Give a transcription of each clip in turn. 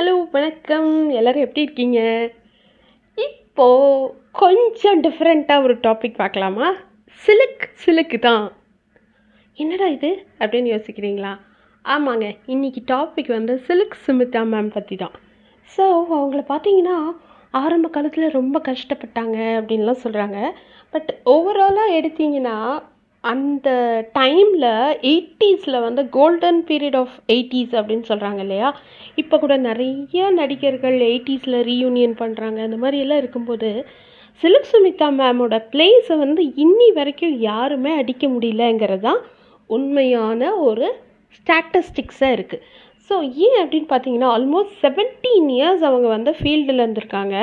Hello வணக்கம். எல்லோரும் எப்படி இருக்கீங்க? இப்போது கொஞ்சம் டிஃப்ரெண்ட்டாக ஒரு டாபிக் பார்க்கலாமா? சிலுக் சிலுக்கு தான். என்னடா இது? அப்படின்னு யோசிக்கிறீங்களா? ஆமாங்க இன்றைக்கி டாபிக் வந்து சிலுக் சுமிதா மேம் பற்றி தான். ஸோ அவங்கள பார்த்தீங்கன்னா ஆரம்ப காலத்தில் ரொம்ப கஷ்டப்பட்டாங்க அப்படின்லாம் சொல்கிறாங்க பட் ஓவராலாக எடுத்தீங்கன்னா அந்த டைமில் எயிட்டிஸில் வந்து கோல்டன் பீரியட் ஆஃப் எயிட்டிஸ் அப்படின்னு சொல்கிறாங்க இல்லையா? இப்போ கூட நிறைய நடிகர்கள் எயிட்டிஸில் ரீயூனியன் பண்ணுறாங்க அந்த மாதிரி எல்லாம் இருக்கும்போது சிலக் சுமிதா மேமோட பிளேஸை வந்து இன்னி வரைக்கும் யாருமே அடிக்க முடியலங்கிறது தான் உண்மையான ஒரு ஸ்டாட்டஸ்டிக்ஸாக இருக்குது ஸோ ஏன் அப்படின்னு பார்த்தீங்கன்னா ஆல்மோஸ்ட் செவன்டீன் இயர்ஸ் அவங்க வந்து ஃபீல்டில் இருந்திருக்காங்க.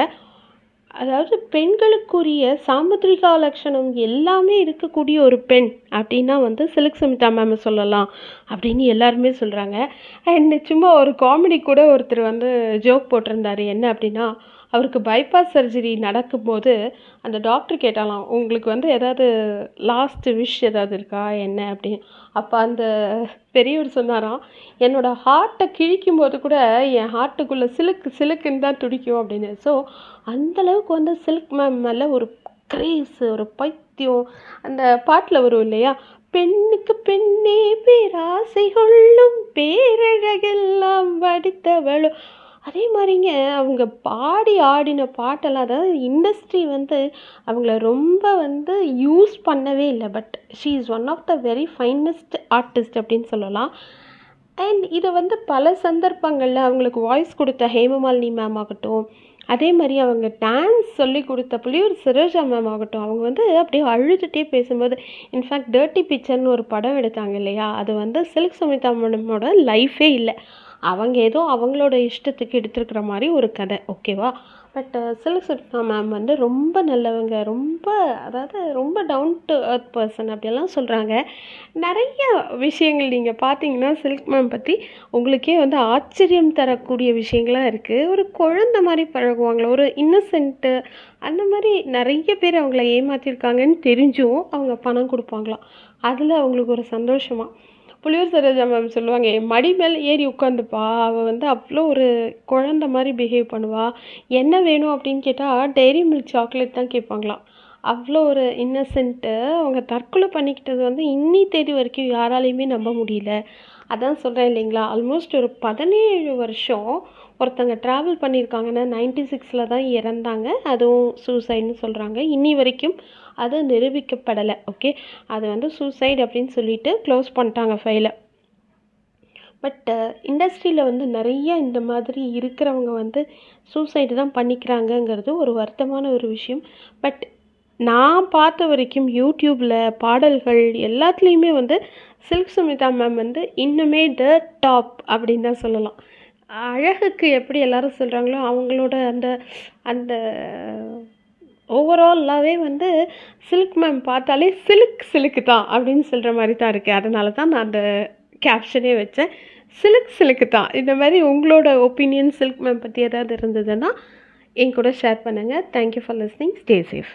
அதாவது பெண்களுக்குரிய சாமுத்ரிகா லட்சணம் எல்லாமே இருக்கக்கூடிய ஒரு பெண் அப்படின்னா வந்து சிலுக் சுமிதா மேம் சொல்லலாம் அப்படின்னு எல்லாருமே சொல்கிறாங்க அண்ட் சும்மா ஒரு காமெடி கூட ஒருத்தர் வந்து ஜோக் போட்டிருந்தாரு. என்ன அப்படின்னா அவருக்கு பைபாஸ் சர்ஜரி நடக்கும்போது அந்த டாக்டர் கேட்டாலாம் உங்களுக்கு வந்து ஏதாவது லாஸ்ட்டு விஷ் ஏதாவது இருக்கா? என்ன? அப்படின்னு. அப்போ அந்த பெரியவர் சொன்னாராம் என்னோடய ஹார்ட்டை கிழிக்கும் போது கூட என் ஹார்ட்டுக்குள்ளே சிலுக்கு சிலுக்குன்னு தான் துடிக்கும் அப்படின்னு. ஸோ அந்தளவுக்கு வந்து சில்க் மேம் மேலே ஒரு கிரேஸ் ஒரு பைத்தியம். அந்த பாட்டில் வரும் இல்லையா? பெண்ணுக்கு பெண்ணே பேராசை கொள்ளும் பேரழகெல்லாம் வடித்தவளும் அதே மாதிரிங்க அவங்க பாடி ஆடின பாட்டெல்லாம் அதாவது இண்டஸ்ட்ரி வந்து அவங்கள ரொம்ப வந்து யூஸ் பண்ணவே இல்லை. But she is one of the very finest artist அப்படின்னு சொல்லலாம். அண்ட் இதை வந்து பல சந்தர்ப்பங்களில் அவங்களுக்கு வாய்ஸ் கொடுத்த ஹேமமாலினி மேம் ஆகட்டும் அதே மாதிரி அவங்க டான்ஸ் சொல்லி கொடுத்த புள்ளியூர் சிரோஜா மேம் ஆகட்டும். அவங்க வந்து அப்படியே அழுதுகிட்டே பேசும்போது இன்ஃபேக்ட் டேர்ட்டி பிக்சர்னு ஒரு படம் எடுத்தாங்க இல்லையா? அது வந்து சில்க் சுமிதா மேடமோட லைஃபே இல்லை. அவங்க ஏதோ அவங்களோட இஷ்டத்துக்கு எடுத்துருக்கிற மாதிரி ஒரு கதை ஓகேவா but uh, Silk Smitha ma'am வந்து ரொம்ப நல்லவங்க ரொம்ப அதாவது ரொம்ப டவுன் டு அர்த் பர்சன் அப்படியெல்லாம் சொல்கிறாங்க நிறைய விஷயங்கள் நீங்கள் பார்த்தீங்கன்னா சில்க் மேம் பற்றி உங்களுக்கே வந்து ஆச்சரியம் தரக்கூடிய விஷயங்களாக இருக்குது ஒரு குழந்த மாதிரி பழகுவாங்களா? ஒரு இன்னசென்ட்டு அந்த மாதிரி நிறைய பேர் அவங்கள ஏமாற்றிருக்காங்கன்னு தெரிஞ்சும் அவங்க பணம் கொடுப்பாங்களாம். அதில் அவங்களுக்கு ஒரு சந்தோஷமாக புளியூர் சரோஜா மேம் சொல்லுவாங்க என் மடி மேல் ஏறி உட்காந்துப்பா. அவள் வந்து அவ்வளோ ஒரு குழந்த மாதிரி பிஹேவ் பண்ணுவாள் என்ன வேணும்? அப்படின்னு கேட்டால் டெய்ரி மில்க் சாக்லேட் தான் கேட்பாங்களாம் அவ்வளோ ஒரு இன்னசென்ட்டு அவங்க தற்கொலை பண்ணிக்கிட்டது வந்து இன்னி தேதி வரைக்கும் யாராலையுமே நம்ப முடியல. அதான் சொல்கிறேன் இல்லைங்களா? ஆல்மோஸ்ட் ஒரு பதினேழு வருஷம் ஒருத்தங்க ட்ராவல் பண்ணியிருக்காங்கன்னா நைன்டி சிக்ஸில் தான் இறந்தாங்க. அதுவும் சூசைட்னு சொல்கிறாங்க இன்னி வரைக்கும் அது நிரூபிக்கப்படலை ஓகே அது வந்து சூசைட் அப்படின்னு சொல்லிட்டு க்ளோஸ் பண்ணிட்டாங்க ஃபைலை பட் இண்டஸ்ட்ரியில் வந்து நிறைய இந்த மாதிரி இருக்கிறவங்க வந்து சூசைடு தான் பண்ணிக்கிறாங்கங்கிறது ஒரு வருத்தமான ஒரு விஷயம். பட் நான் பார்த்த வரைக்கும் யூடியூப்பில் பாடல்கள் எல்லாத்துலேயுமே வந்து சில்க் சுமிதா மேம் வந்து இன்னுமே த டாப் அப்படின்னு தான் சொல்லலாம். அழகுக்கு எப்படி எல்லாரும் சொல்கிறாங்களோ அவங்களோட அந்த அந்த ஓவராலாகவே வந்து சில்க் மேம் பார்த்தாலே சிலுக் சிலுக்கு தான் அப்படின்னு சொல்கிற மாதிரி தான் இருக்குது அதனால தான் நான் அந்த கேப்ஷனே வச்சேன். சிலுக் சிலுக்கு தான். இந்த மாதிரி உங்களோட ஒப்பீனியன் சில்க் மேம் பற்றி ஏதாவது இருந்ததுன்னா என் கூட ஷேர் பண்ணுங்கள் thank you for listening stay safe